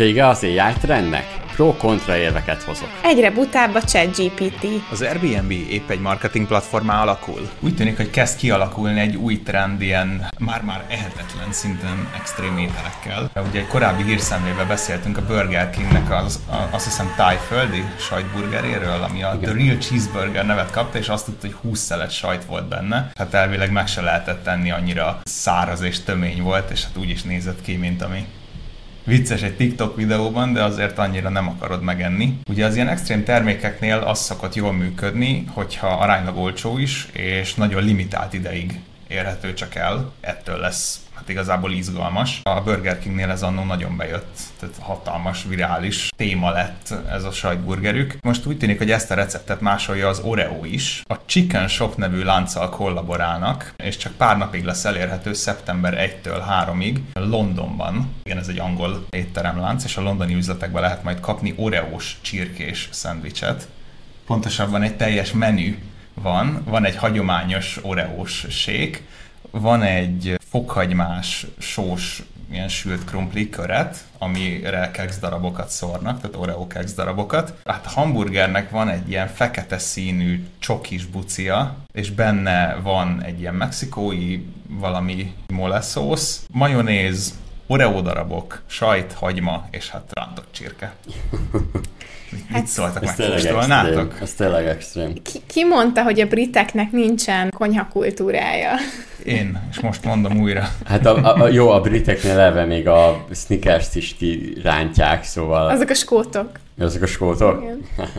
Vége az AI trendnek? Pro-kontra érveket hozok. Egyre butább a ChatGPT. Az Airbnb épp egy marketing platformá alakul. Úgy tűnik, hogy kezd kialakulni egy új trend ilyen már-már ehetetlen szinten extrém ételekkel. Ugye egy korábbi hírszemlében beszéltünk a Burger Kingnek az, a, azt hiszem tájföldi sajtburgeréről, ami a Igen. The Real Cheeseburger nevet kapta, és azt tudta, hogy 20 szelet sajt volt benne. Hát elvileg meg se lehetett tenni, annyira száraz és tömény volt, és hát úgy is nézett ki, mint ami vicces egy TikTok videóban, de azért annyira nem akarod megenni. Ugye az ilyen extrém termékeknél az szokott jól működni, hogyha aránylag olcsó is, és nagyon limitált ideig érhető csak el, ettől lesz hát igazából izgalmas. A Burger Kingnél ez annó nagyon bejött, tehát hatalmas, virális téma lett ez a sajtburgerük. Most úgy tűnik, hogy ezt a receptet másolja az Oreo is. A Chicken Shop nevű lánccal kollaborálnak, és csak pár napig lesz elérhető szeptember 1-től 3-ig Londonban. Igen, ez egy angol étteremlánc, és a londoni üzletekben lehet majd kapni Oreós csirkés szendvicset. Pontosabban egy teljes menü van, van egy hagyományos oreós sék, van egy fokhagymás, sós, ilyen sült krumpli köret, amire keks darabokat szórnak, tehát oreo keks darabokat. Hát hamburgernek van egy ilyen fekete színű csokis bucia, és benne van egy ilyen mexikói valami moleszósz, majonéz, oreo darabok, sajt, hagyma, és hát rántott csirke. Mit, hát, mit szóltak, megkóstolnátok? Ez tényleg extrém. Ki, ki mondta, hogy a briteknek nincsen konyhakultúrája? Én, és most mondom újra. Hát a, a, a, jó, a briteknél eleve még a sneakers is kirántják, szóval... Azok a skótok. Azok a skótok? Igen.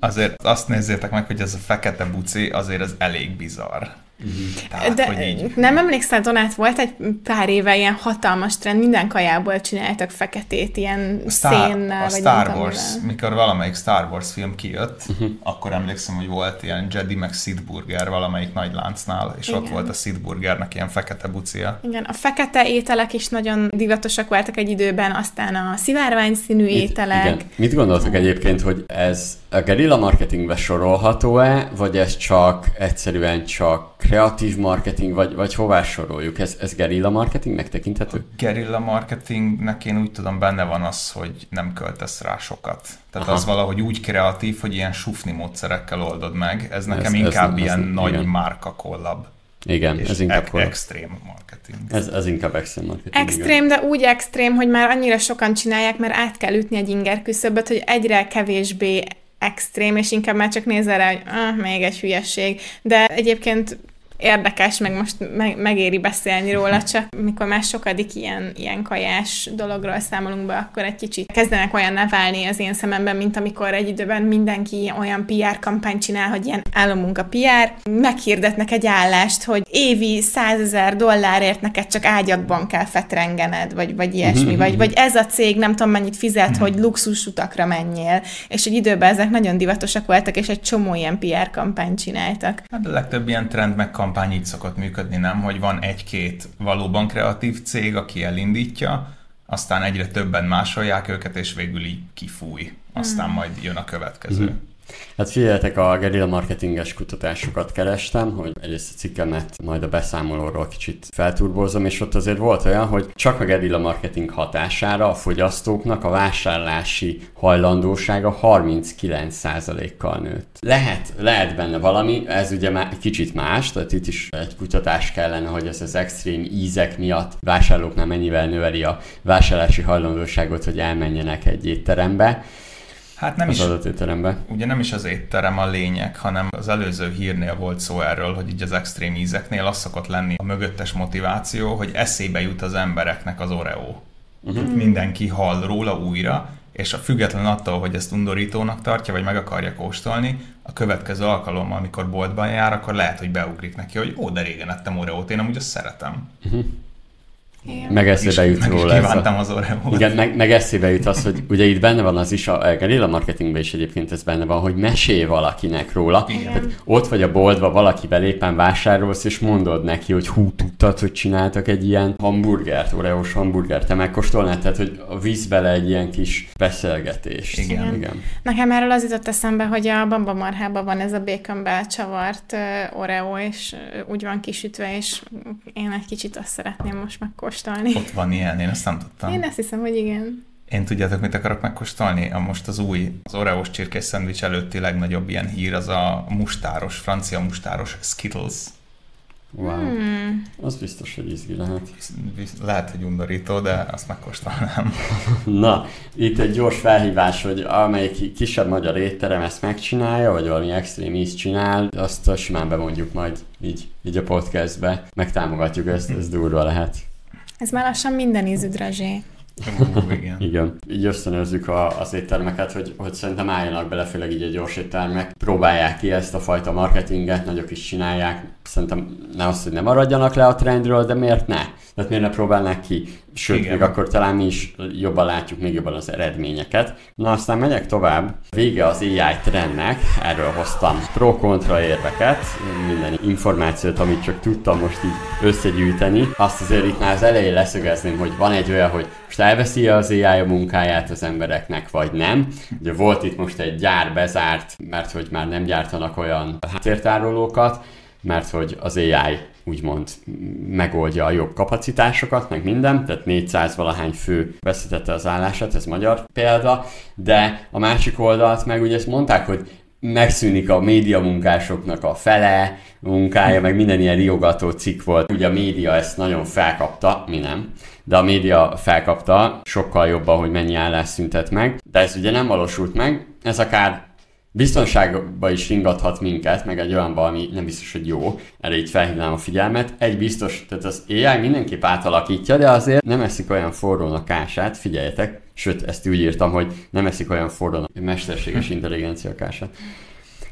Azért azt nézzétek meg, hogy ez a fekete buci azért az elég bizarr. Tehát, De hogy így... nem emlékszel, Donát, volt egy pár éve ilyen hatalmas trend, minden kajából csináltak feketét, ilyen Star, szénnel. A vagy Star Wars, amivel. mikor valamelyik Star Wars film kijött, uh-huh. akkor emlékszem, hogy volt ilyen Jedi meg Sid Burger valamelyik nagy láncnál, és Igen. ott volt a Sid Burgernek ilyen fekete bucia. Igen, a fekete ételek is nagyon divatosak voltak egy időben, aztán a szivárvány színű Mit, ételek. Igen. Mit gondoltak egyébként, hogy ez a gerilla marketingbe sorolható-e, vagy ez csak egyszerűen csak kreatív marketing, vagy, vagy hová soroljuk? Ez, ez gerilla marketingnek tekinthető? A gerilla marketingnek én úgy tudom benne van az, hogy nem költesz rá sokat. Tehát Aha. az valahogy úgy kreatív, hogy ilyen sufni módszerekkel oldod meg. Ez nekem ez, inkább ez, ilyen ez, nagy igen. márka kollab. Igen, és ez inkább e- extrém marketing. Ez, ez inkább extrém marketing. Extrém, igen. de úgy extrém, hogy már annyira sokan csinálják, mert át kell ütni egy inger küszöböt, hogy egyre kevésbé extrém, és inkább már csak nézel rá, hogy ah, még egy hülyesség. De egyébként érdekes, meg most meg, megéri beszélni róla, csak mikor már sokadik ilyen, ilyen kajás dologról számolunk be, akkor egy kicsit kezdenek olyan válni az én szememben, mint amikor egy időben mindenki olyan PR kampányt csinál, hogy ilyen állomunka PR, meghirdetnek egy állást, hogy évi százezer dollárért neked csak ágyadban kell fetrengened, vagy, vagy ilyesmi, vagy, vagy ez a cég nem tudom mennyit fizet, hogy luxus utakra menjél, és egy időben ezek nagyon divatosak voltak, és egy csomó ilyen PR kampányt csináltak. Hát a legtöbb ilyen trend meg kampány így szokott működni, nem? Hogy van egy-két valóban kreatív cég, aki elindítja, aztán egyre többen másolják őket, és végül így kifúj. Aztán mm. majd jön a következő. Mm. Hát figyeljetek, a gerilla marketinges kutatásokat kerestem, hogy egyrészt a cikkemet majd a beszámolóról kicsit felturbozom, és ott azért volt olyan, hogy csak a gerilla marketing hatására a fogyasztóknak a vásárlási hajlandósága 39%-kal nőtt. Lehet, lehet benne valami, ez ugye már kicsit más, tehát itt is egy kutatás kellene, hogy ez az extrém ízek miatt vásárlóknál mennyivel növeli a vásárlási hajlandóságot, hogy elmenjenek egy étterembe. Hát nem az is, adott étterembe. Ugye nem is az étterem a lényeg, hanem az előző hírnél volt szó erről, hogy így az extrém ízeknél az szokott lenni a mögöttes motiváció, hogy eszébe jut az embereknek az Oreo. Uh-huh. Mindenki hall róla újra, és a független attól, hogy ezt undorítónak tartja, vagy meg akarja kóstolni, a következő alkalommal, amikor boltban jár, akkor lehet, hogy beugrik neki, hogy ó, de régen ettem Oreót, én amúgy azt szeretem. Uh-huh. Igen. Meg eszébe jut meg róla. ez a... az Oreo-t. Igen, meg, meg eszébe jut az, hogy ugye itt benne van az is, a guerrilla marketingben is egyébként ez benne van, hogy mesél valakinek róla. Igen. Tehát ott vagy a boltba, valakivel éppen vásárolsz, és mondod neki, hogy hú, tudtad, hogy csináltak egy ilyen hamburgert, Oreos hamburgert, te megkóstolnád? Tehát, hogy a víz bele egy ilyen kis beszélgetést. Igen. Igen. Igen. Nekem erről az jutott eszembe, hogy a Bamba Marhában van ez a békönbe csavart uh, Oreo, és uh, úgy van kisütve, és én egy kicsit azt szeretném most megkóstolni megkóstolni. Ott van ilyen, én ezt nem tudtam. Én azt hiszem, hogy igen. Én tudjátok, mit akarok megkóstolni? A most az új, az Oreos csirkés szendvics előtti legnagyobb ilyen hír, az a mustáros, francia mustáros Skittles. Wow. Hmm. Az biztos, hogy izgi lehet. Lehet, hogy undorító, de azt megkóstolnám. Na, itt egy gyors felhívás, hogy amelyik kisebb magyar étterem ezt megcsinálja, vagy valami extrém ízt csinál, azt simán bemondjuk majd így, így a podcastbe. Megtámogatjuk ezt, ez durva lehet. Ez már lassan minden ízű drazsé. Uh, igen. igen. Így ösztönözzük a, az éttermeket, hogy, hogy szerintem álljanak bele, főleg így a gyors éttermek, próbálják ki ezt a fajta marketinget, nagyok is csinálják. Szerintem nem azt, hogy ne maradjanak le a trendről, de miért ne? Tehát miért ne próbálnák ki? Sőt, Igen. még akkor talán mi is jobban látjuk, még jobban az eredményeket. Na aztán megyek tovább. Vége az AI trendnek, erről hoztam pro-kontra érveket, minden információt, amit csak tudtam most így összegyűjteni. Azt azért itt már az elején leszögezném, hogy van egy olyan, hogy most elveszi az AI a munkáját az embereknek, vagy nem. Ugye volt itt most egy gyár bezárt, mert hogy már nem gyártanak olyan háttértárolókat, mert hogy az AI úgymond megoldja a jobb kapacitásokat, meg minden, tehát 400 valahány fő veszítette az állását, ez magyar példa, de a másik oldalt meg ugye ezt mondták, hogy megszűnik a média munkásoknak a fele munkája, meg minden ilyen riogató cikk volt. Ugye a média ezt nagyon felkapta, mi nem, de a média felkapta sokkal jobban, hogy mennyi állás szüntet meg, de ez ugye nem valósult meg, ez akár biztonságba is ringathat minket, meg egy olyanba, ami nem biztos, hogy jó, erre így felhívnám a figyelmet. Egy biztos, tehát az AI mindenképp átalakítja, de azért nem eszik olyan forrón a kását, figyeljetek, sőt, ezt úgy írtam, hogy nem eszik olyan forrón a mesterséges intelligencia kását.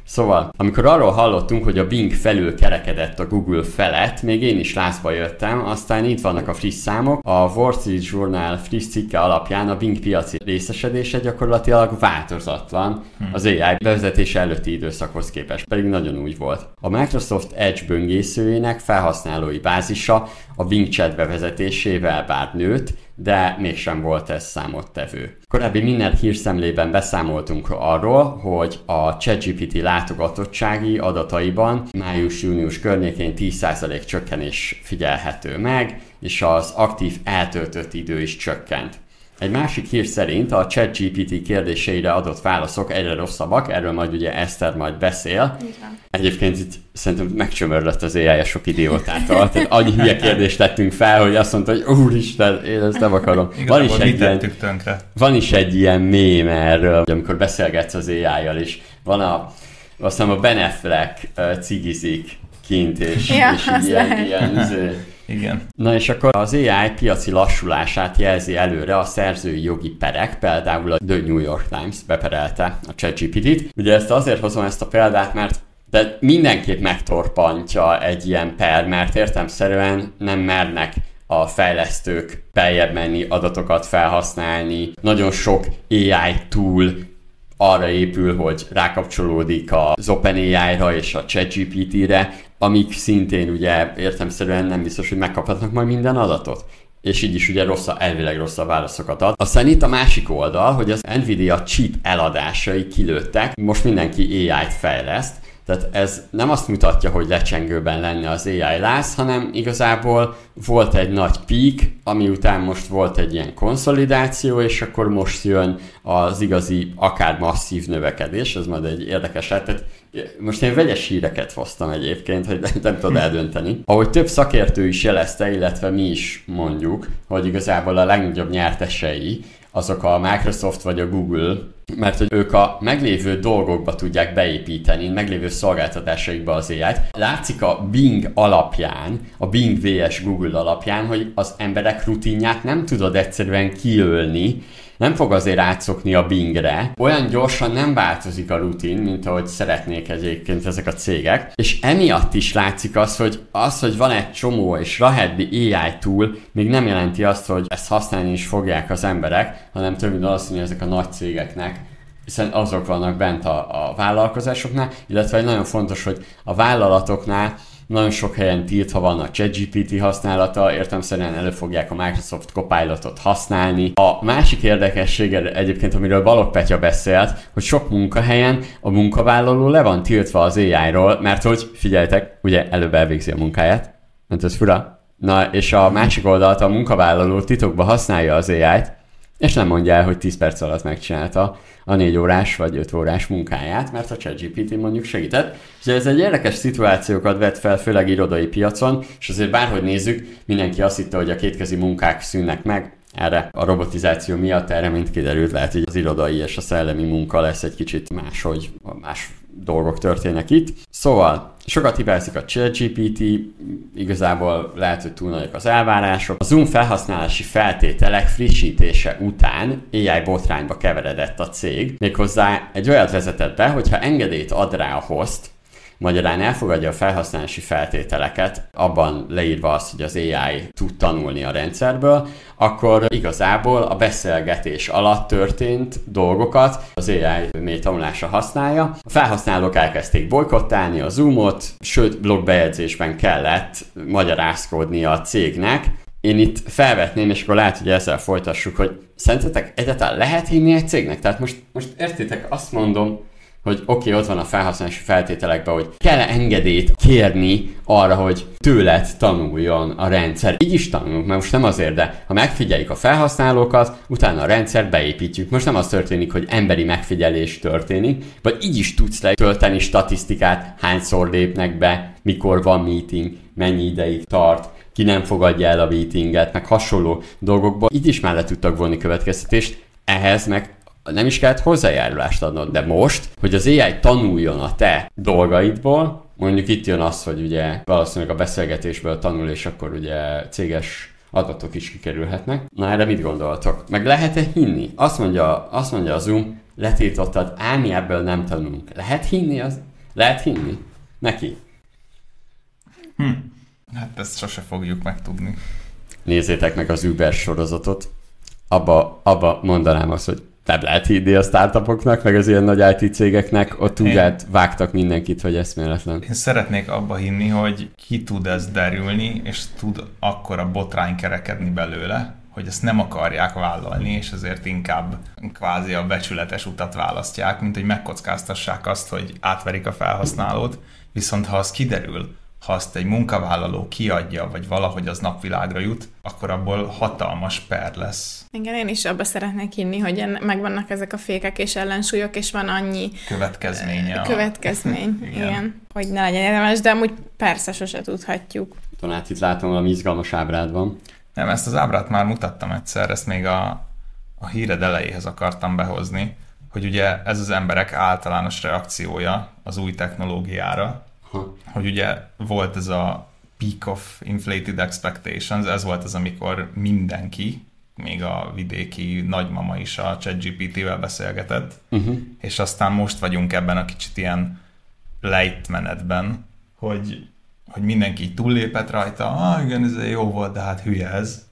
Szóval, amikor arról hallottunk, hogy a Bing felül kerekedett a Google felett, még én is lázba jöttem, aztán itt vannak a friss számok. A Wall Street Journal friss cikke alapján a Bing piaci részesedése gyakorlatilag változatlan hmm. az AI bevezetése előtti időszakhoz képest, pedig nagyon úgy volt. A Microsoft Edge böngészőjének felhasználói bázisa a Bing chat bevezetésével bár nőtt, de mégsem volt ez számottevő. Korábbi minden hírszemlében beszámoltunk arról, hogy a ChatGPT látogatottsági adataiban május-június környékén 10% csökkenés figyelhető meg, és az aktív eltöltött idő is csökkent. Egy másik hír szerint a ChatGPT kérdéseire adott válaszok egyre rosszabbak, erről majd ugye Eszter majd beszél. Igen. Egyébként itt szerintem megcsömörlött az ai sok idiótától. Tehát annyi hülye kérdést tettünk fel, hogy azt mondta, hogy úristen, én ezt nem akarom. van is, egy ilyen, tönkre. van is egy ilyen mém erről, hogy amikor beszélgetsz az AI-jal is. Van a, azt hiszem a Ben Affleck uh, cigizik kint, és, ja, és ilyen, ilyen, izé, igen. Na és akkor az AI piaci lassulását jelzi előre a szerzői jogi perek, például a The New York Times beperelte a ChatGPT-t. Ugye ezt azért hozom ezt a példát, mert de mindenképp megtorpantja egy ilyen per, mert értemszerűen nem mernek a fejlesztők beljebb menni, adatokat felhasználni. Nagyon sok AI tool arra épül, hogy rákapcsolódik az OpenAI-ra és a ChatGPT-re, amik szintén ugye értemszerűen nem biztos, hogy megkaphatnak majd minden adatot. És így is ugye rossz, elvileg rossz a válaszokat ad. Aztán itt a másik oldal, hogy az Nvidia chip eladásai kilőttek, most mindenki AI-t fejleszt, tehát ez nem azt mutatja, hogy lecsengőben lenne az AI láz, hanem igazából volt egy nagy peak, ami után most volt egy ilyen konszolidáció, és akkor most jön az igazi, akár masszív növekedés, ez majd egy érdekes hát, tehát most én vegyes híreket hoztam egyébként, hogy nem, nem tudod eldönteni. Ahogy több szakértő is jelezte, illetve mi is mondjuk, hogy igazából a legnagyobb nyertesei azok a Microsoft vagy a Google, mert hogy ők a meglévő dolgokba tudják beépíteni, meglévő szolgáltatásaikba az ai. Látszik a Bing alapján, a Bing vs Google alapján, hogy az emberek rutinját nem tudod egyszerűen kiölni, nem fog azért átszokni a Bingre. Olyan gyorsan nem változik a rutin, mint ahogy szeretnék egyébként ezek a cégek. És emiatt is látszik az, hogy az, hogy van egy csomó és rahedli AI tool, még nem jelenti azt, hogy ezt használni is fogják az emberek, hanem több mint valószínű ezek a nagy cégeknek hiszen azok vannak bent a, a vállalkozásoknál, illetve nagyon fontos, hogy a vállalatoknál nagyon sok helyen tiltva van a ChatGPT használata, értemszerűen elő fogják a Microsoft Copilotot használni. A másik érdekesség egyébként, amiről Balog Petya beszélt, hogy sok munkahelyen a munkavállaló le van tiltva az AI-ról, mert hogy figyeljetek, ugye előbb elvégzi a munkáját, mert ez fura. Na, és a másik oldalt a munkavállaló titokba használja az AI-t, és nem mondja el, hogy 10 perc alatt megcsinálta a 4 órás vagy 5 órás munkáját, mert a ChatGPT mondjuk segített. És ez egy érdekes szituációkat vet fel, főleg irodai piacon, és azért bárhogy nézzük, mindenki azt hitte, hogy a kétkezi munkák szűnnek meg, erre a robotizáció miatt erre mint kiderült, lehet, hogy az irodai és a szellemi munka lesz egy kicsit máshogy, más dolgok történnek itt. Szóval sokat hibázik a ChatGPT, igazából lehet, hogy túl nagyok az elvárások. A Zoom felhasználási feltételek frissítése után AI botrányba keveredett a cég, méghozzá egy olyat vezetett be, hogyha engedélyt ad rá a host, Magyarán elfogadja a felhasználási feltételeket, abban leírva azt, hogy az AI tud tanulni a rendszerből, akkor igazából a beszélgetés alatt történt dolgokat az AI mély tanulása használja. A felhasználók elkezdték bolykottálni a Zoomot, sőt blogbejegyzésben kellett magyarázkodni a cégnek, én itt felvetném, és akkor lehet, hogy ezzel folytassuk, hogy szerintetek egyáltalán lehet hinni egy cégnek? Tehát most, most értitek, azt mondom, hogy oké, okay, ott van a felhasználási feltételekben, hogy kell engedélyt kérni arra, hogy tőled tanuljon a rendszer. Így is tanulunk, mert most nem azért, de ha megfigyeljük a felhasználókat, utána a rendszer beépítjük. Most nem az történik, hogy emberi megfigyelés történik, vagy így is tudsz letölteni statisztikát, hányszor lépnek be, mikor van meeting, mennyi ideig tart, ki nem fogadja el a meetinget, meg hasonló dolgokból. Így is már le tudtak vonni következtetést, ehhez meg nem is kellett hozzájárulást adnod, de most, hogy az AI tanuljon a te dolgaidból, mondjuk itt jön az, hogy ugye valószínűleg a beszélgetésből tanul, és akkor ugye céges adatok is kikerülhetnek. Na erre mit gondoltok? Meg lehet-e hinni? Azt mondja, azt mondja a Zoom, letiltottad, állni ebből nem tanulunk. Lehet hinni? Az? Lehet hinni? Neki? Hm. Hát ezt sose fogjuk megtudni. Nézzétek meg az Uber sorozatot. Abba, abba mondanám azt, hogy nem lehet hinni a startupoknak, meg az ilyen nagy IT cégeknek, ott úgy Én... vágtak mindenkit, hogy eszméletlen. Én szeretnék abba hinni, hogy ki tud ez derülni, és tud akkor a botrány kerekedni belőle, hogy ezt nem akarják vállalni, és ezért inkább kvázi a becsületes utat választják, mint hogy megkockáztassák azt, hogy átverik a felhasználót. Viszont ha az kiderül, ha azt egy munkavállaló kiadja, vagy valahogy az napvilágra jut, akkor abból hatalmas per lesz. Igen, én is abba szeretnék hinni, hogy megvannak ezek a fékek és ellensúlyok, és van annyi következménye. Következmény, igen. igen. Hogy ne legyen érdemes, de amúgy persze sose tudhatjuk. Tonát, itt látom, valami izgalmas ábrád van. Nem, ezt az ábrát már mutattam egyszer, ezt még a, a híred elejéhez akartam behozni, hogy ugye ez az emberek általános reakciója az új technológiára, ha. hogy ugye volt ez a peak of inflated expectations, ez volt az, amikor mindenki, még a vidéki nagymama is a ChatGPT-vel beszélgetett, uh-huh. és aztán most vagyunk ebben a kicsit ilyen lejtmenetben, hogy, hogy mindenki túllépett rajta, ah igen, ez jó volt, de hát hülye ez,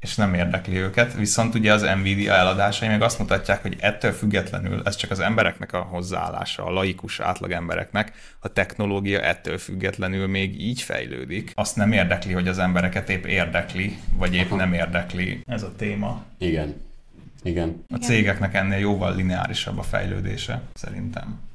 és nem érdekli őket, viszont ugye az Nvidia eladásai meg azt mutatják, hogy ettől függetlenül, ez csak az embereknek a hozzáállása, a laikus átlag embereknek, a technológia ettől függetlenül még így fejlődik. Azt nem érdekli, hogy az embereket épp érdekli, vagy épp nem érdekli ez a téma. Igen. Igen. A cégeknek ennél jóval lineárisabb a fejlődése, szerintem.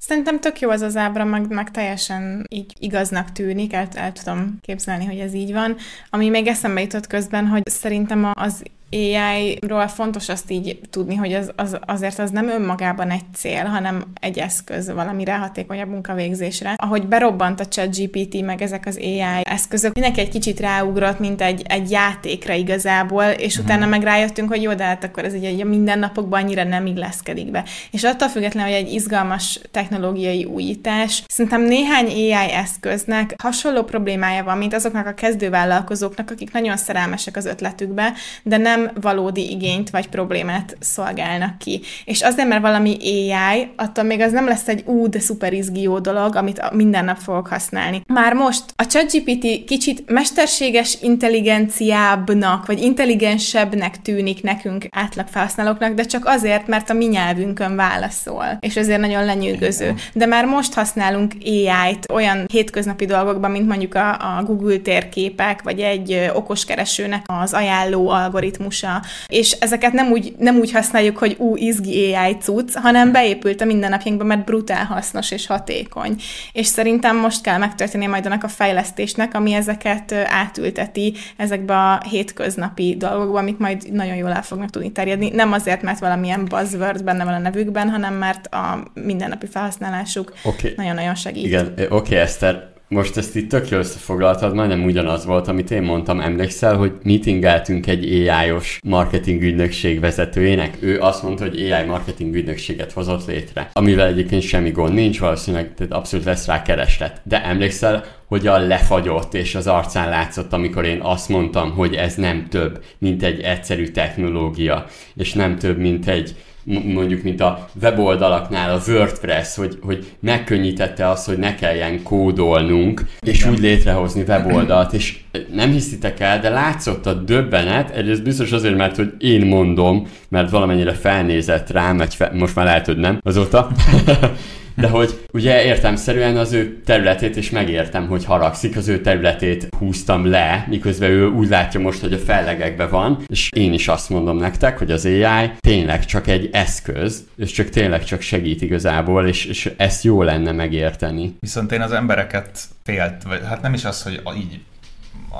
Szerintem tök jó az az ábra, meg, meg teljesen így igaznak tűnik, el, el tudom képzelni, hogy ez így van. Ami még eszembe jutott közben, hogy szerintem az AI-ról fontos azt így tudni, hogy az, az, azért az nem önmagában egy cél, hanem egy eszköz valamire hatékonyabb munkavégzésre. Ahogy berobbant a ChatGPT, meg ezek az AI eszközök, mindenki egy kicsit ráugrott, mint egy, egy játékra igazából, és uh-huh. utána meg rájöttünk, hogy jó, de hát akkor ez ugye a mindennapokban annyira nem illeszkedik be. És attól függetlenül, hogy egy izgalmas technológiai újítás, szerintem néhány AI eszköznek hasonló problémája van, mint azoknak a kezdővállalkozóknak, akik nagyon szerelmesek az ötletükbe, de nem nem valódi igényt vagy problémát szolgálnak ki. És azért, mert valami AI, attól még az nem lesz egy ú, de szuper izgió dolog, amit minden nap fogok használni. Már most a ChatGPT kicsit mesterséges intelligenciábbnak, vagy intelligensebbnek tűnik nekünk átlag felhasználóknak, de csak azért, mert a mi nyelvünkön válaszol. És ezért nagyon lenyűgöző. De már most használunk AI-t olyan hétköznapi dolgokban, mint mondjuk a, a Google térképek, vagy egy okoskeresőnek az ajánló algoritmus algoritmusa, és ezeket nem úgy, nem úgy használjuk, hogy ú, izgi AI cucc, hanem beépült a mindennapjainkba, mert brutál hasznos és hatékony. És szerintem most kell megtörténni majd annak a fejlesztésnek, ami ezeket átülteti ezekbe a hétköznapi dolgokba, amik majd nagyon jól el fognak tudni terjedni. Nem azért, mert valamilyen buzzword benne van a nevükben, hanem mert a mindennapi felhasználásuk okay. nagyon-nagyon segít. Igen, oké, okay, Eszter, most ezt itt tök jól összefoglaltad, majdnem ugyanaz volt, amit én mondtam, emlékszel, hogy meetingeltünk egy AI-os marketing ügynökség vezetőjének. Ő azt mondta, hogy AI marketing ügynökséget hozott létre, amivel egyébként semmi gond nincs, valószínűleg tehát abszolút lesz rá kereslet. De emlékszel, hogy a lefagyott és az arcán látszott, amikor én azt mondtam, hogy ez nem több, mint egy egyszerű technológia, és nem több, mint egy mondjuk, mint a weboldalaknál a WordPress, hogy, hogy megkönnyítette azt, hogy ne kelljen kódolnunk, és úgy létrehozni weboldalt, és nem hiszitek el, de látszott a döbbenet, egyrészt biztos azért, mert hogy én mondom, mert valamennyire felnézett rám, vagy fe, most már lehet, hogy nem azóta, de hogy ugye értemszerűen az ő területét, és megértem, hogy haragszik, az ő területét húztam le, miközben ő úgy látja most, hogy a fellegekbe van, és én is azt mondom nektek, hogy az AI tényleg csak egy eszköz, és csak tényleg csak segít igazából, és, és ezt jó lenne megérteni. Viszont én az embereket félt, vagy hát nem is az, hogy így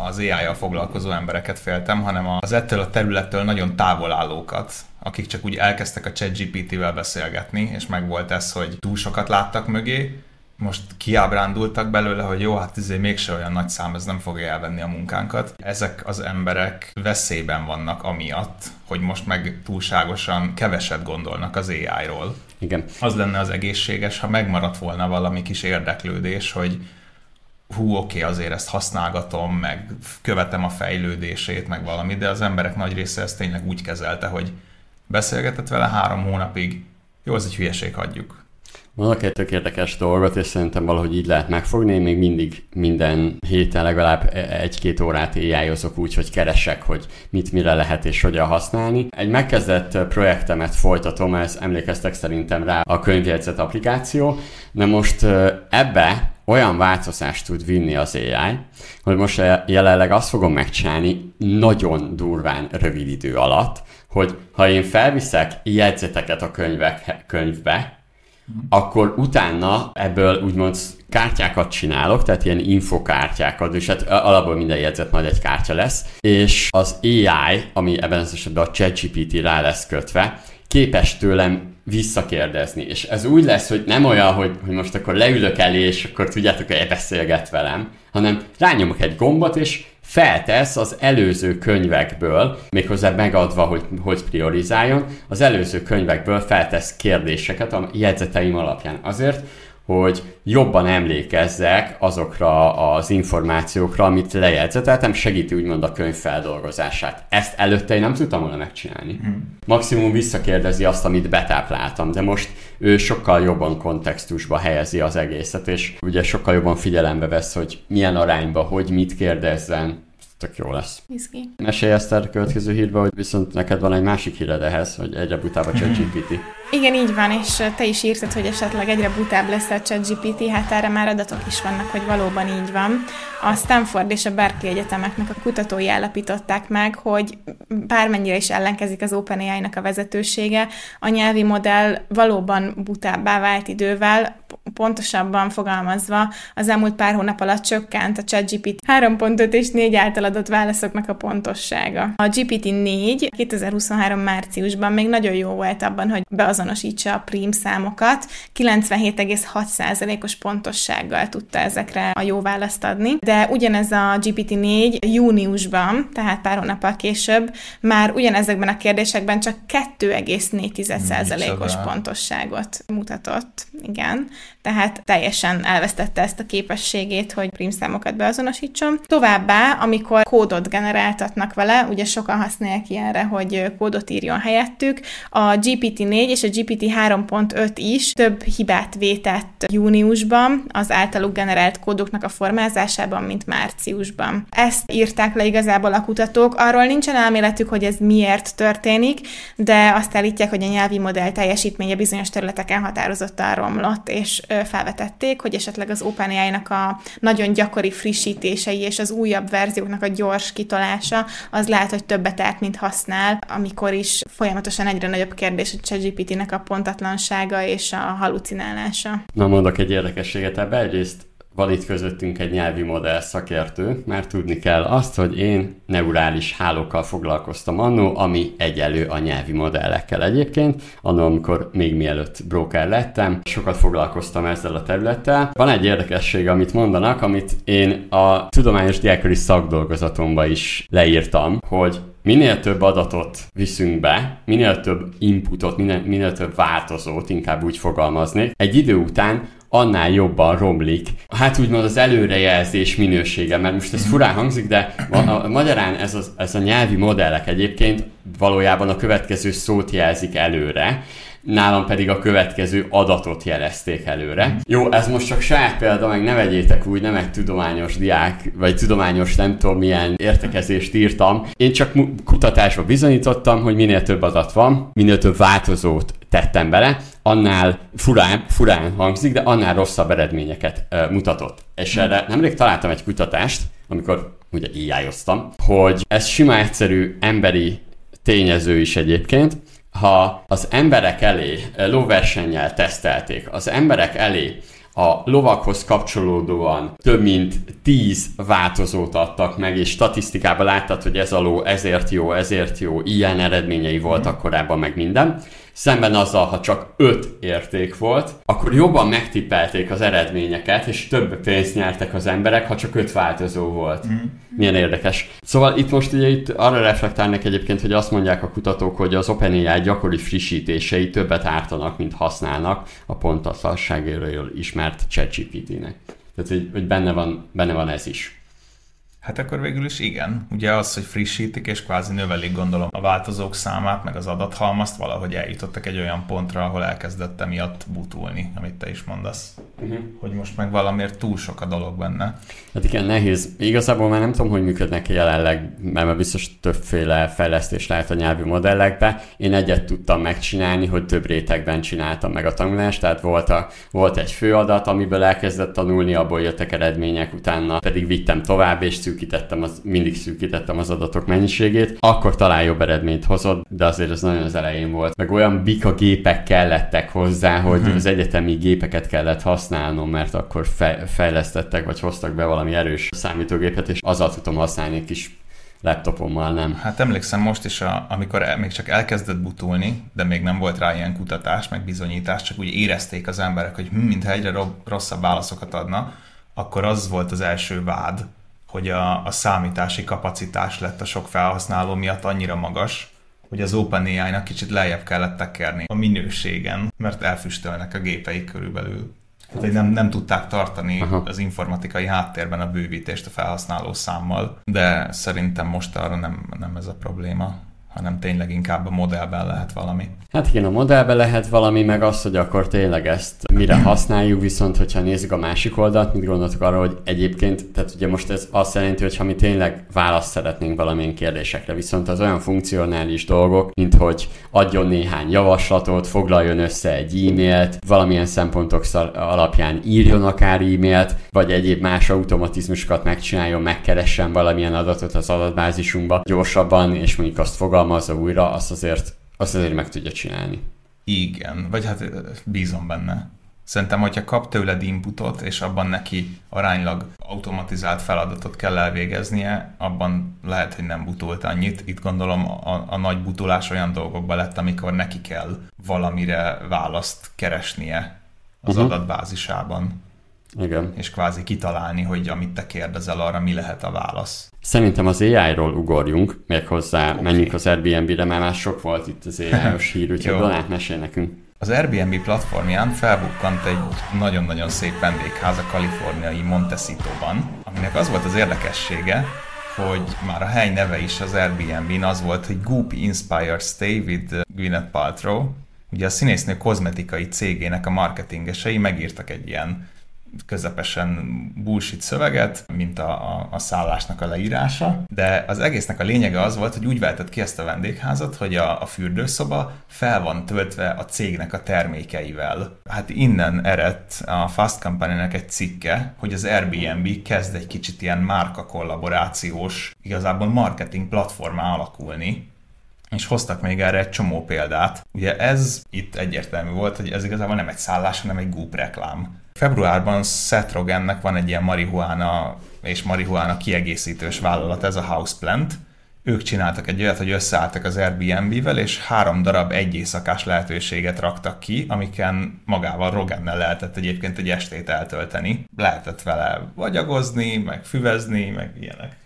az AI-jal foglalkozó embereket féltem, hanem az ettől a területtől nagyon távol állókat, akik csak úgy elkezdtek a ChatGPT-vel beszélgetni, és meg volt ez, hogy túl sokat láttak mögé, most kiábrándultak belőle, hogy jó, hát ez mégse olyan nagy szám, ez nem fogja elvenni a munkánkat. Ezek az emberek veszélyben vannak amiatt, hogy most meg túlságosan keveset gondolnak az AI-ról. Igen. Az lenne az egészséges, ha megmaradt volna valami kis érdeklődés, hogy hú, oké, okay, azért ezt használgatom, meg követem a fejlődését, meg valami, de az emberek nagy része ezt tényleg úgy kezelte, hogy beszélgetett vele három hónapig, jó, az egy hülyeség, hagyjuk. Vannak egy tök érdekes dolgot, és szerintem valahogy így lehet megfogni. Én még mindig minden héten legalább egy-két órát éjjelzok úgy, hogy keresek, hogy mit mire lehet és hogyan használni. Egy megkezdett projektemet folytatom, ezt emlékeztek szerintem rá a könyvjegyzet applikáció, de most ebbe olyan változást tud vinni az AI, hogy most jelenleg azt fogom megcsinálni nagyon durván rövid idő alatt, hogy ha én felviszek jegyzeteket a könyvek, könyvbe, akkor utána ebből úgymond kártyákat csinálok, tehát ilyen infokártyákat, és hát alapból minden jegyzet majd egy kártya lesz, és az AI, ami ebben az esetben a ChatGPT rá lesz kötve, képes tőlem visszakérdezni. És ez úgy lesz, hogy nem olyan, hogy, hogy most akkor leülök elé, és akkor tudjátok, hogy beszélget velem, hanem rányomok egy gombot, és feltesz az előző könyvekből, méghozzá megadva, hogy hogy priorizáljon, az előző könyvekből feltesz kérdéseket a jegyzeteim alapján. Azért, hogy jobban emlékezzek azokra az információkra, amit lejegyzeteltem, segíti úgymond a könyv feldolgozását. Ezt előtte én nem tudtam volna megcsinálni. Hmm. Maximum visszakérdezi azt, amit betápláltam, de most ő sokkal jobban kontextusba helyezi az egészet, és ugye sokkal jobban figyelembe vesz, hogy milyen arányba, hogy mit kérdezzen, tök jó lesz. Izgi. Mesélj ezt a következő hírbe, hogy viszont neked van egy másik híred ehhez, hogy egyre butább a ChatGPT. Igen, így van, és te is írtad, hogy esetleg egyre butább lesz a ChatGPT, hát erre már adatok is vannak, hogy valóban így van. A Stanford és a Berkeley egyetemeknek a kutatói állapították meg, hogy bármennyire is ellenkezik az OpenAI-nak a vezetősége, a nyelvi modell valóban butábbá vált idővel, pontosabban fogalmazva az elmúlt pár hónap alatt csökkent a ChatGPT 3.5 és 4 által adott válaszoknak a pontossága. A GPT-4 2023 márciusban még nagyon jó volt abban, hogy beazonosítsa a prim számokat, 97,6%-os pontossággal tudta ezekre a jó választ adni, de ugyanez a GPT-4 júniusban, tehát pár hónappal később már ugyanezekben a kérdésekben csak 2,4%-os pontosságot mutatott. Igen tehát teljesen elvesztette ezt a képességét, hogy prímszámokat beazonosítson. Továbbá, amikor kódot generáltatnak vele, ugye sokan használják ilyenre, hogy kódot írjon helyettük, a GPT-4 és a GPT 3.5 is több hibát vétett júniusban az általuk generált kódoknak a formázásában, mint márciusban. Ezt írták le igazából a kutatók. Arról nincsen elméletük, hogy ez miért történik, de azt állítják, hogy a nyelvi modell teljesítménye bizonyos területeken határozottan romlott, és felvetették, hogy esetleg az OpenAI-nak a nagyon gyakori frissítései és az újabb verzióknak a gyors kitolása az lehet, hogy többet árt, mint használ, amikor is folyamatosan egyre nagyobb kérdés a ChatGPT-nek a pontatlansága és a halucinálása. Na mondok egy érdekességet ebbe. Egyrészt van itt közöttünk egy nyelvi modell szakértő, mert tudni kell azt, hogy én neurális hálókkal foglalkoztam annó, ami egyelő a nyelvi modellekkel egyébként, annó, amikor még mielőtt broker lettem, sokat foglalkoztam ezzel a területtel. Van egy érdekesség, amit mondanak, amit én a tudományos diákori szakdolgozatomba is leírtam, hogy minél több adatot viszünk be, minél több inputot, minél, minél több változót, inkább úgy fogalmazni, egy idő után annál jobban romlik. Hát úgymond az előrejelzés minősége, mert most ez furán hangzik, de a, a magyarán ez, az, ez a nyelvi modellek egyébként valójában a következő szót jelzik előre, nálam pedig a következő adatot jelezték előre. Jó, ez most csak saját példa, meg ne vegyétek úgy, nem egy tudományos diák, vagy tudományos nem tudom milyen értekezést írtam. Én csak kutatásba bizonyítottam, hogy minél több adat van, minél több változót tettem bele, annál furán, furán hangzik, de annál rosszabb eredményeket uh, mutatott. És erre nemrég találtam egy kutatást, amikor ugye ai hogy ez sima egyszerű emberi tényező is egyébként, ha az emberek elé lóversennyel tesztelték, az emberek elé a lovakhoz kapcsolódóan több mint 10 változót adtak meg, és statisztikában láttad, hogy ez a ló ezért jó, ezért jó, ilyen eredményei voltak korábban, meg minden szemben azzal, ha csak 5 érték volt, akkor jobban megtippelték az eredményeket, és több pénzt nyertek az emberek, ha csak 5 változó volt. Mm. Milyen érdekes. Szóval itt most ugye itt arra reflektálnak egyébként, hogy azt mondják a kutatók, hogy az OpenAI gyakori frissítései többet ártanak, mint használnak a pontatlanságéről ismert ChatGPT-nek. Tehát, hogy, hogy benne, van, benne van ez is. Hát akkor végül is igen. Ugye az, hogy frissítik és kvázi növelik gondolom a változók számát, meg az adathalmazt, valahogy eljutottak egy olyan pontra, ahol elkezdett emiatt butulni, amit te is mondasz. Uh-huh. Hogy most meg valamiért túl sok a dolog benne. Hát igen, nehéz. Igazából már nem tudom, hogy működnek jelenleg, mert biztos többféle fejlesztés lehet a nyelvi modellekbe. Én egyet tudtam megcsinálni, hogy több rétegben csináltam meg a tanulást, tehát volt, a, volt egy főadat, amiből elkezdett tanulni, abból jöttek eredmények, utána pedig vittem tovább, és szűkítettem, az, mindig szűkítettem az adatok mennyiségét, akkor talán jobb eredményt hozott, de azért az nagyon az elején volt. Meg olyan bika gépek kellettek hozzá, hogy uh-huh. az egyetemi gépeket kellett használnom, mert akkor fejlesztettek, vagy hoztak be valami erős számítógépet, és azzal tudom használni egy kis laptopommal nem. Hát emlékszem most is, a, amikor el, még csak elkezdett butulni, de még nem volt rá ilyen kutatás, meg bizonyítás, csak úgy érezték az emberek, hogy hm, mintha egyre rosszabb válaszokat adna, akkor az volt az első vád, hogy a, a számítási kapacitás lett a sok felhasználó miatt annyira magas, hogy az OpenAI-nak kicsit lejjebb kellett tekerni a minőségen, mert elfüstölnek a gépeik körülbelül. Tehát, hogy nem, nem tudták tartani Aha. az informatikai háttérben a bővítést a felhasználó számmal, de szerintem most arra nem, nem ez a probléma hanem tényleg inkább a modellben lehet valami. Hát igen, a modellben lehet valami, meg az, hogy akkor tényleg ezt mire használjuk, viszont hogyha nézzük a másik oldalt, mit gondoltok arra, hogy egyébként, tehát ugye most ez azt jelenti, hogy ha mi tényleg választ szeretnénk valamilyen kérdésekre, viszont az olyan funkcionális dolgok, mint hogy adjon néhány javaslatot, foglaljon össze egy e-mailt, valamilyen szempontok alapján írjon akár e-mailt, vagy egyéb más automatizmusokat megcsináljon, megkeressen valamilyen adatot az adatbázisunkba gyorsabban, és mondjuk azt fogal fogalmazza újra, azt azért, azt azért meg tudja csinálni. Igen, vagy hát bízom benne. Szerintem, hogyha kap tőled inputot, és abban neki aránylag automatizált feladatot kell elvégeznie, abban lehet, hogy nem butult annyit. Itt gondolom a, a nagy butulás olyan dolgokban lett, amikor neki kell valamire választ keresnie az uh-huh. adatbázisában. Igen. És kvázi kitalálni, hogy amit te kérdezel, arra mi lehet a válasz. Szerintem az AI-ról ugorjunk, méghozzá okay. menjünk az Airbnb-re, mert már sok volt itt az AI-os hír, úgyhogy Donát mesél nekünk. Az Airbnb platformján felbukkant egy nagyon-nagyon szép vendégház a kaliforniai Montecito-ban, aminek az volt az érdekessége, hogy már a hely neve is az Airbnb-n az volt, hogy Goop Inspired Stay with Gwyneth Paltrow, ugye a színésznő kozmetikai cégének a marketingesei megírtak egy ilyen közepesen bullshit szöveget, mint a, a, a szállásnak a leírása, de az egésznek a lényege az volt, hogy úgy vehetett ki ezt a vendégházat, hogy a, a fürdőszoba fel van töltve a cégnek a termékeivel. Hát innen eredt a Fast Company-nek egy cikke, hogy az Airbnb kezd egy kicsit ilyen márka kollaborációs, igazából marketing platformá alakulni, és hoztak még erre egy csomó példát. Ugye ez itt egyértelmű volt, hogy ez igazából nem egy szállás, hanem egy Goop reklám. Februárban Seth Rogennek van egy ilyen marihuana és marihuana kiegészítős vállalat, ez a Houseplant. Ők csináltak egy olyat, hogy összeálltak az Airbnb-vel, és három darab egy éjszakás lehetőséget raktak ki, amiken magával Rogennel lehetett egyébként egy estét eltölteni. Lehetett vele vagyagozni, meg füvezni, meg ilyenek.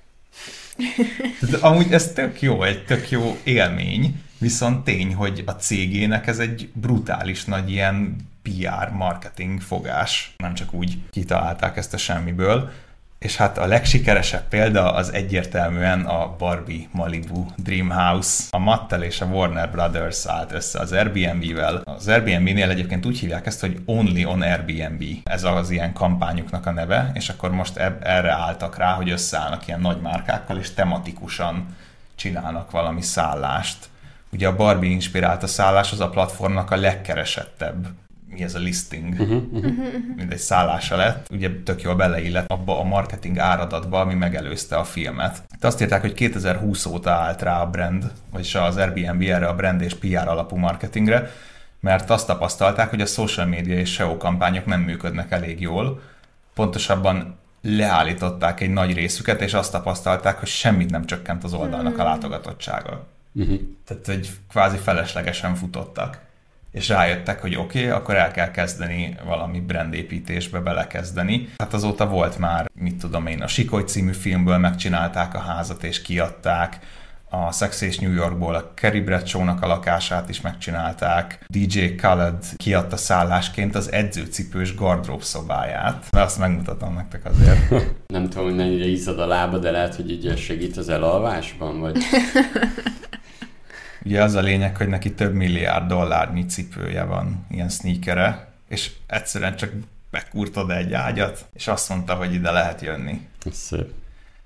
De amúgy ez tök jó, egy tök jó élmény, viszont tény, hogy a cégének ez egy brutális nagy ilyen PR marketing fogás. Nem csak úgy kitalálták ezt a semmiből. És hát a legsikeresebb példa az egyértelműen a Barbie Malibu Dreamhouse. A Mattel és a Warner Brothers állt össze az Airbnb-vel. Az Airbnb-nél egyébként úgy hívják ezt, hogy Only on Airbnb. Ez az ilyen kampányuknak a neve, és akkor most erre álltak rá, hogy összeállnak ilyen nagy márkákkal, és tematikusan csinálnak valami szállást. Ugye a Barbie inspirált a szállás az a platformnak a legkeresettebb mi ez a listing, uh-huh, uh-huh. mint egy szállása lett, ugye tök jól beleillett abba a marketing áradatba, ami megelőzte a filmet. Itt azt írták, hogy 2020 óta állt rá a brand, vagyis az Airbnb erre a brand és PR alapú marketingre, mert azt tapasztalták, hogy a social media és SEO kampányok nem működnek elég jól, pontosabban leállították egy nagy részüket, és azt tapasztalták, hogy semmit nem csökkent az oldalnak a hmm. látogatottsága. Uh-huh. Tehát, hogy kvázi feleslegesen futottak és rájöttek, hogy oké, okay, akkor el kell kezdeni valami brandépítésbe belekezdeni. Hát azóta volt már, mit tudom én, a Sikoly című filmből megcsinálták a házat és kiadták, a Sex és New Yorkból a Kerry Bradshaw-nak a lakását is megcsinálták, DJ Khaled kiadta szállásként az edzőcipős gardrób szobáját. De azt megmutatom nektek azért. Nem tudom, hogy mennyire izzad a lába, de lehet, hogy így segít az elalvásban, vagy... Ugye az a lényeg, hogy neki több milliárd dollárnyi cipője van, ilyen sneakere, és egyszerűen csak bekúrt oda egy ágyat, és azt mondta, hogy ide lehet jönni. Szép.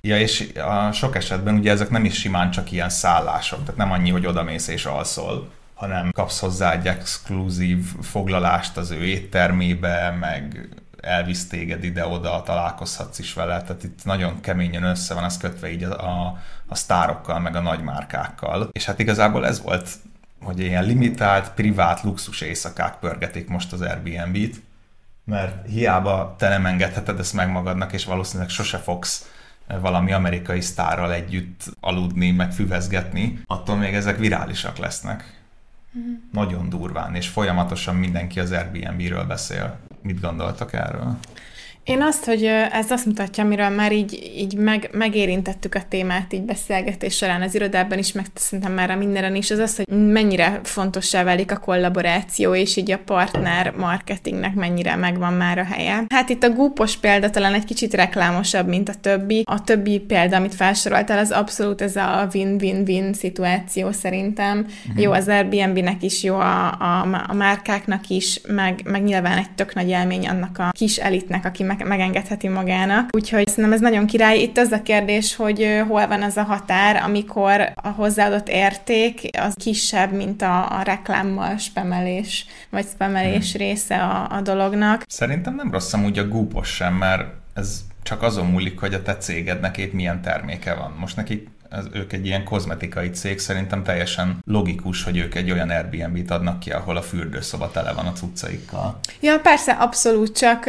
Ja, és a sok esetben ugye ezek nem is simán csak ilyen szállások, tehát nem annyi, hogy odamész és alszol, hanem kapsz hozzá egy exkluzív foglalást az ő éttermébe, meg elvisz téged ide-oda, találkozhatsz is vele, tehát itt nagyon keményen össze van ez kötve így a, a, a sztárokkal, meg a nagymárkákkal. És hát igazából ez volt, hogy ilyen limitált, privát luxus éjszakák pörgetik most az Airbnb-t, mert hiába te nem engedheted ezt meg magadnak, és valószínűleg sose fogsz valami amerikai sztárral együtt aludni, meg füvezgetni, attól még ezek virálisak lesznek. Mm. Nagyon durván, és folyamatosan mindenki az Airbnb-ről beszél. Mit gondoltak erről? Én azt, hogy ez azt mutatja, amiről már így, így meg, megérintettük a témát így beszélgetés során az irodában is, meg szerintem már a mindenen is, az az, hogy mennyire fontossá válik a kollaboráció, és így a partner marketingnek mennyire megvan már a helye. Hát itt a gúpos példa talán egy kicsit reklámosabb, mint a többi. A többi példa, amit felsoroltál, az abszolút ez a win-win-win szituáció szerintem. Uh-huh. Jó az Airbnb-nek is, jó a, a, a márkáknak is, meg, meg nyilván egy tök nagy élmény annak a kis elitnek, aki meg, megengedheti magának. Úgyhogy szerintem ez nagyon király. Itt az a kérdés, hogy hol van az a határ, amikor a hozzáadott érték az kisebb, mint a, a reklámmal spemelés, vagy spemelés hmm. része a, a dolognak. Szerintem nem rossz amúgy a gúpos sem, mert ez csak azon múlik, hogy a te cégednek épp milyen terméke van. Most nekik ez, ők egy ilyen kozmetikai cég, szerintem teljesen logikus, hogy ők egy olyan Airbnb-t adnak ki, ahol a fürdőszoba tele van a cuccaikkal. Ja, persze, abszolút, csak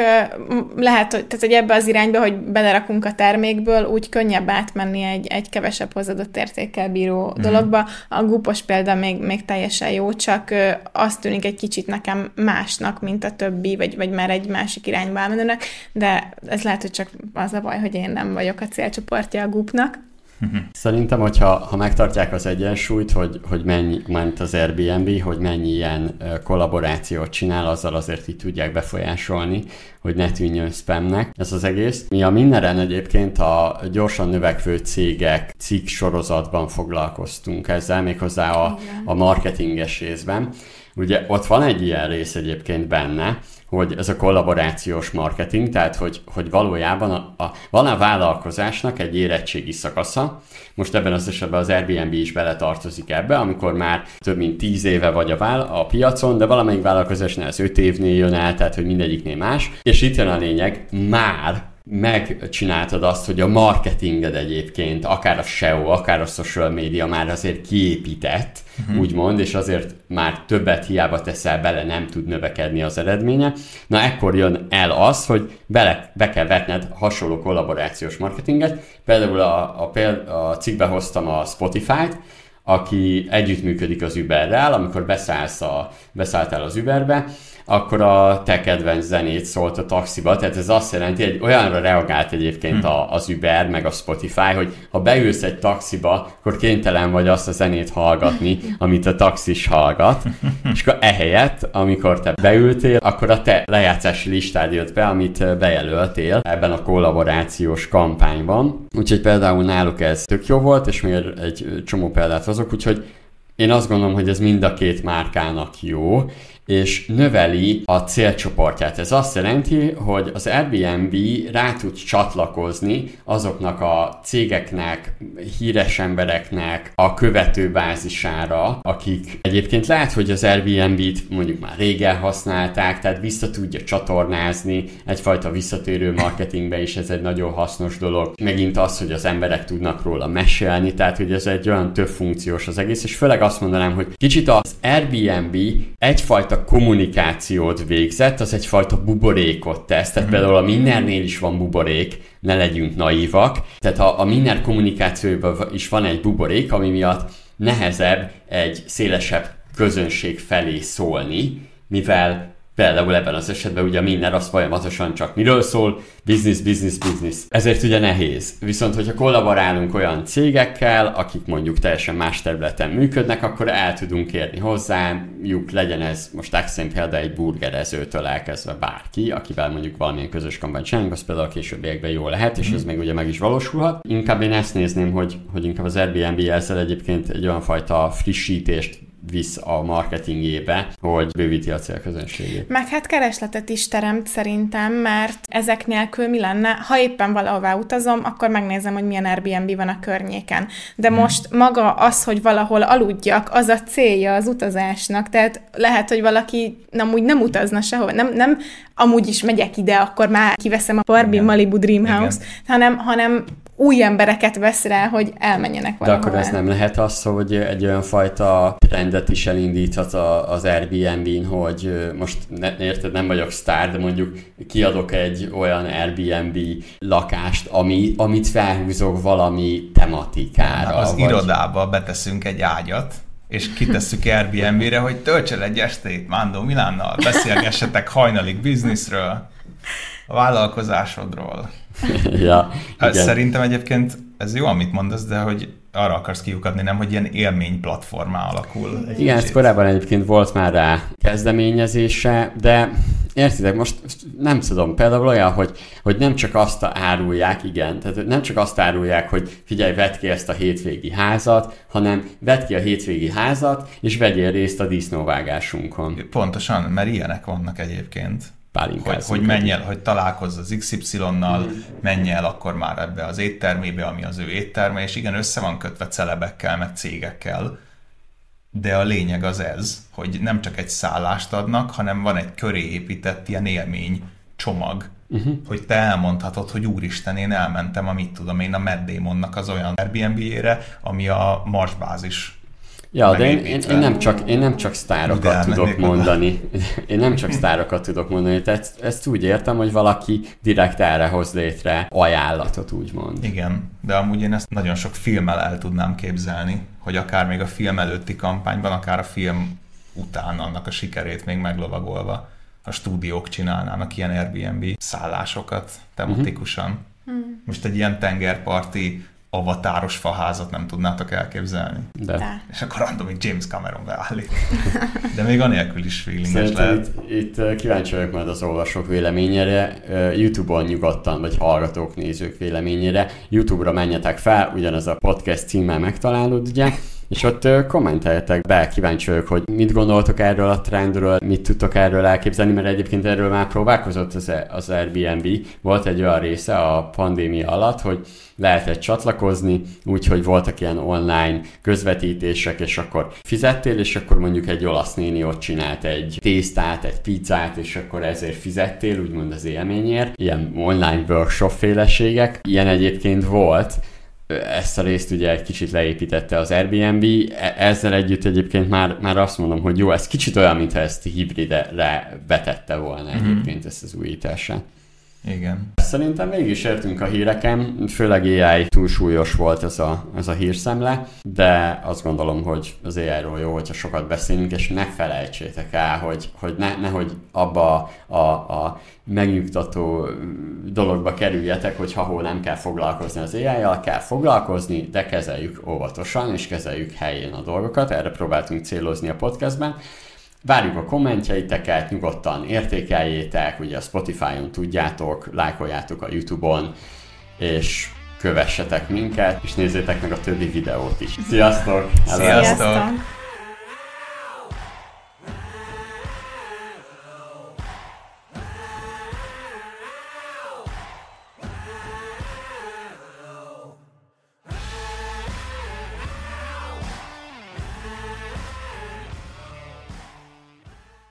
lehet, hogy, tehát, hogy ebbe az irányba, hogy belerakunk a termékből, úgy könnyebb átmenni egy, egy kevesebb hozadott értékkel bíró mm. dologba. A gupos példa még, még teljesen jó, csak azt tűnik egy kicsit nekem másnak, mint a többi, vagy, vagy már egy másik irányba elmenőnek, de ez lehet, hogy csak az a baj, hogy én nem vagyok a célcsoportja a gupnak. Szerintem, hogyha ha megtartják az egyensúlyt, hogy, hogy mennyi, ment az Airbnb, hogy mennyi ilyen kollaborációt csinál, azzal azért így tudják befolyásolni, hogy ne tűnjön spamnek ez az egész. Mi a Minneren egyébként a gyorsan növekvő cégek cikk sorozatban foglalkoztunk ezzel, méghozzá a, a marketinges részben. Ugye ott van egy ilyen rész egyébként benne, hogy ez a kollaborációs marketing, tehát hogy, hogy valójában a, a, van a vállalkozásnak egy érettségi szakasza, most ebben az esetben az Airbnb is beletartozik ebbe, amikor már több mint 10 éve vagy a, váll- a piacon, de valamelyik vállalkozásnál ez 5 évnél jön el, tehát hogy mindegyiknél más, és itt jön a lényeg, már megcsináltad azt, hogy a marketinged egyébként, akár a SEO, akár a social media már azért kiépített, uh-huh. úgymond, és azért már többet hiába teszel bele, nem tud növekedni az eredménye. Na ekkor jön el az, hogy bele, be kell vetned hasonló kollaborációs marketinget. Például a, a, a cikkbe hoztam a Spotify-t, aki együttműködik az Uberrel, amikor beszállsz a, beszálltál az Uberbe, akkor a te kedvenc zenét szólt a taxiba, tehát ez azt jelenti, hogy olyanra reagált egyébként a, az Uber, meg a Spotify, hogy ha beülsz egy taxiba, akkor kénytelen vagy azt a zenét hallgatni, amit a taxis hallgat, és akkor ehelyett, amikor te beültél, akkor a te lejátszási listád jött be, amit bejelöltél ebben a kollaborációs kampányban. Úgyhogy például náluk ez tök jó volt, és még egy csomó példát hozok, úgyhogy én azt gondolom, hogy ez mind a két márkának jó, és növeli a célcsoportját. Ez azt jelenti, hogy az Airbnb rá tud csatlakozni azoknak a cégeknek, híres embereknek a követőbázisára, akik egyébként lehet, hogy az Airbnb-t mondjuk már régen használták, tehát vissza tudja csatornázni, egyfajta visszatérő marketingbe is ez egy nagyon hasznos dolog. Megint az, hogy az emberek tudnak róla mesélni, tehát hogy ez egy olyan több funkciós az egész, és főleg azt mondanám, hogy kicsit az Airbnb egyfajta kommunikációt végzett, az egyfajta buborékot tesz. Tehát mm. például a mindennél is van buborék, ne legyünk naívak. Tehát a, a minden kommunikációban is van egy buborék, ami miatt nehezebb egy szélesebb közönség felé szólni, mivel Például ebben az esetben ugye minden az folyamatosan csak miről szól, business, business, business. Ezért ugye nehéz. Viszont, hogyha kollaborálunk olyan cégekkel, akik mondjuk teljesen más területen működnek, akkor el tudunk érni hozzájuk, legyen ez most extrém példa egy burgerezőtől elkezdve bárki, akivel mondjuk valamilyen közös kampányt csinálunk, az például a későbbiekben jó lehet, és ez még ugye meg is valósulhat. Inkább én ezt nézném, hogy, hogy inkább az Airbnb ezzel egyébként egy olyan fajta frissítést visz a marketingébe, hogy bővíti a célközönségét. Meg hát keresletet is teremt szerintem, mert ezek nélkül mi lenne, ha éppen valahová utazom, akkor megnézem, hogy milyen Airbnb van a környéken. De hmm. most maga az, hogy valahol aludjak, az a célja az utazásnak. Tehát lehet, hogy valaki nem úgy nem utazna sehova, nem, nem amúgy is megyek ide, akkor már kiveszem a Barbie Malibu Dream House, hanem, hanem új embereket vesz rá, hogy elmenjenek valahol. De akkor ez nem lehet az, hogy egy olyan fajta trendet is elindíthat az Airbnb-n, hogy most ne, érted, nem vagyok sztár, de mondjuk kiadok egy olyan Airbnb lakást, ami, amit felhúzok valami tematikára. Az vagy... irodába beteszünk egy ágyat, és kitesszük Airbnb-re, hogy töltse egy estét Mándó Milánnal, beszélgessetek hajnalig bizniszről, a vállalkozásodról. ja, igen. Szerintem egyébként ez jó, amit mondasz, de hogy arra akarsz kiukadni, nem, hogy ilyen élmény platformá alakul. Egy Igen, ezt korábban egyébként volt már rá kezdeményezése, de értitek, most nem tudom, például olyan, hogy, hogy nem csak azt árulják, igen, tehát nem csak azt árulják, hogy figyelj, vedd ki ezt a hétvégi házat, hanem vedd ki a hétvégi házat, és vegyél részt a disznóvágásunkon. Pontosan, mert ilyenek vannak egyébként hogy, hogy menj el, hogy találkozz az XY-nal, mm. menj el akkor már ebbe az éttermébe, ami az ő étterme, és igen, össze van kötve celebekkel, meg cégekkel, de a lényeg az ez, hogy nem csak egy szállást adnak, hanem van egy köré épített ilyen élmény csomag, uh-huh. hogy te elmondhatod, hogy úristen, én elmentem a mit tudom én a Matt Damonnak az olyan Airbnb-ére, ami a Marsbázis Ja, de én, én, én, nem csak, én nem csak sztárokat tudok mondani. Én nem csak sztárokat tudok mondani, tehát ezt, ezt úgy értem, hogy valaki direkt erre hoz létre ajánlatot, úgymond. Igen, de amúgy én ezt nagyon sok filmmel el tudnám képzelni, hogy akár még a film előtti kampányban, akár a film után annak a sikerét még meglovagolva a stúdiók csinálnának ilyen Airbnb szállásokat tematikusan. Uh-huh. Most egy ilyen tengerparti avatáros faházat nem tudnátok elképzelni. De. De. És akkor random James Cameron beállít. De még anélkül is feelinges lehet. itt, itt kíváncsi vagyok majd az olvasók véleményére, YouTube-on nyugodtan, vagy hallgatók, nézők véleményére. YouTube-ra menjetek fel, ugyanaz a podcast címmel megtalálod, ugye? És ott kommenteljetek be, kíváncsi vagyok, hogy mit gondoltok erről a trendről, mit tudtok erről elképzelni, mert egyébként erről már próbálkozott az, az Airbnb. Volt egy olyan része a pandémia alatt, hogy lehetett csatlakozni, úgyhogy voltak ilyen online közvetítések, és akkor fizettél, és akkor mondjuk egy olasz néni ott csinált egy tésztát, egy pizzát, és akkor ezért fizettél, úgymond az élményért. Ilyen online workshop féleségek. Ilyen egyébként volt, ezt a részt ugye egy kicsit leépítette az Airbnb, E- ezzel együtt egyébként már, már azt mondom, hogy jó, ez kicsit olyan, mintha ezt hibridre betette volna egyébként ezt az újítását. Igen. Szerintem végig is értünk a híreken, főleg AI túlsúlyos volt ez a, ez a hírszemle, de azt gondolom, hogy az AI-ról jó, hogyha sokat beszélünk, és ne felejtsétek el, hogy, hogy ne, nehogy abba a, a megnyugtató dologba kerüljetek, hogy ha nem kell foglalkozni az AI-jal, kell foglalkozni, de kezeljük óvatosan, és kezeljük helyén a dolgokat, erre próbáltunk célozni a podcastben. Várjuk a kommentjeiteket, nyugodtan értékeljétek, ugye a Spotify-on tudjátok, lájkoljátok a YouTube-on, és kövessetek minket, és nézzétek meg a többi videót is. Sziasztok! Sziasztok! Sziasztok!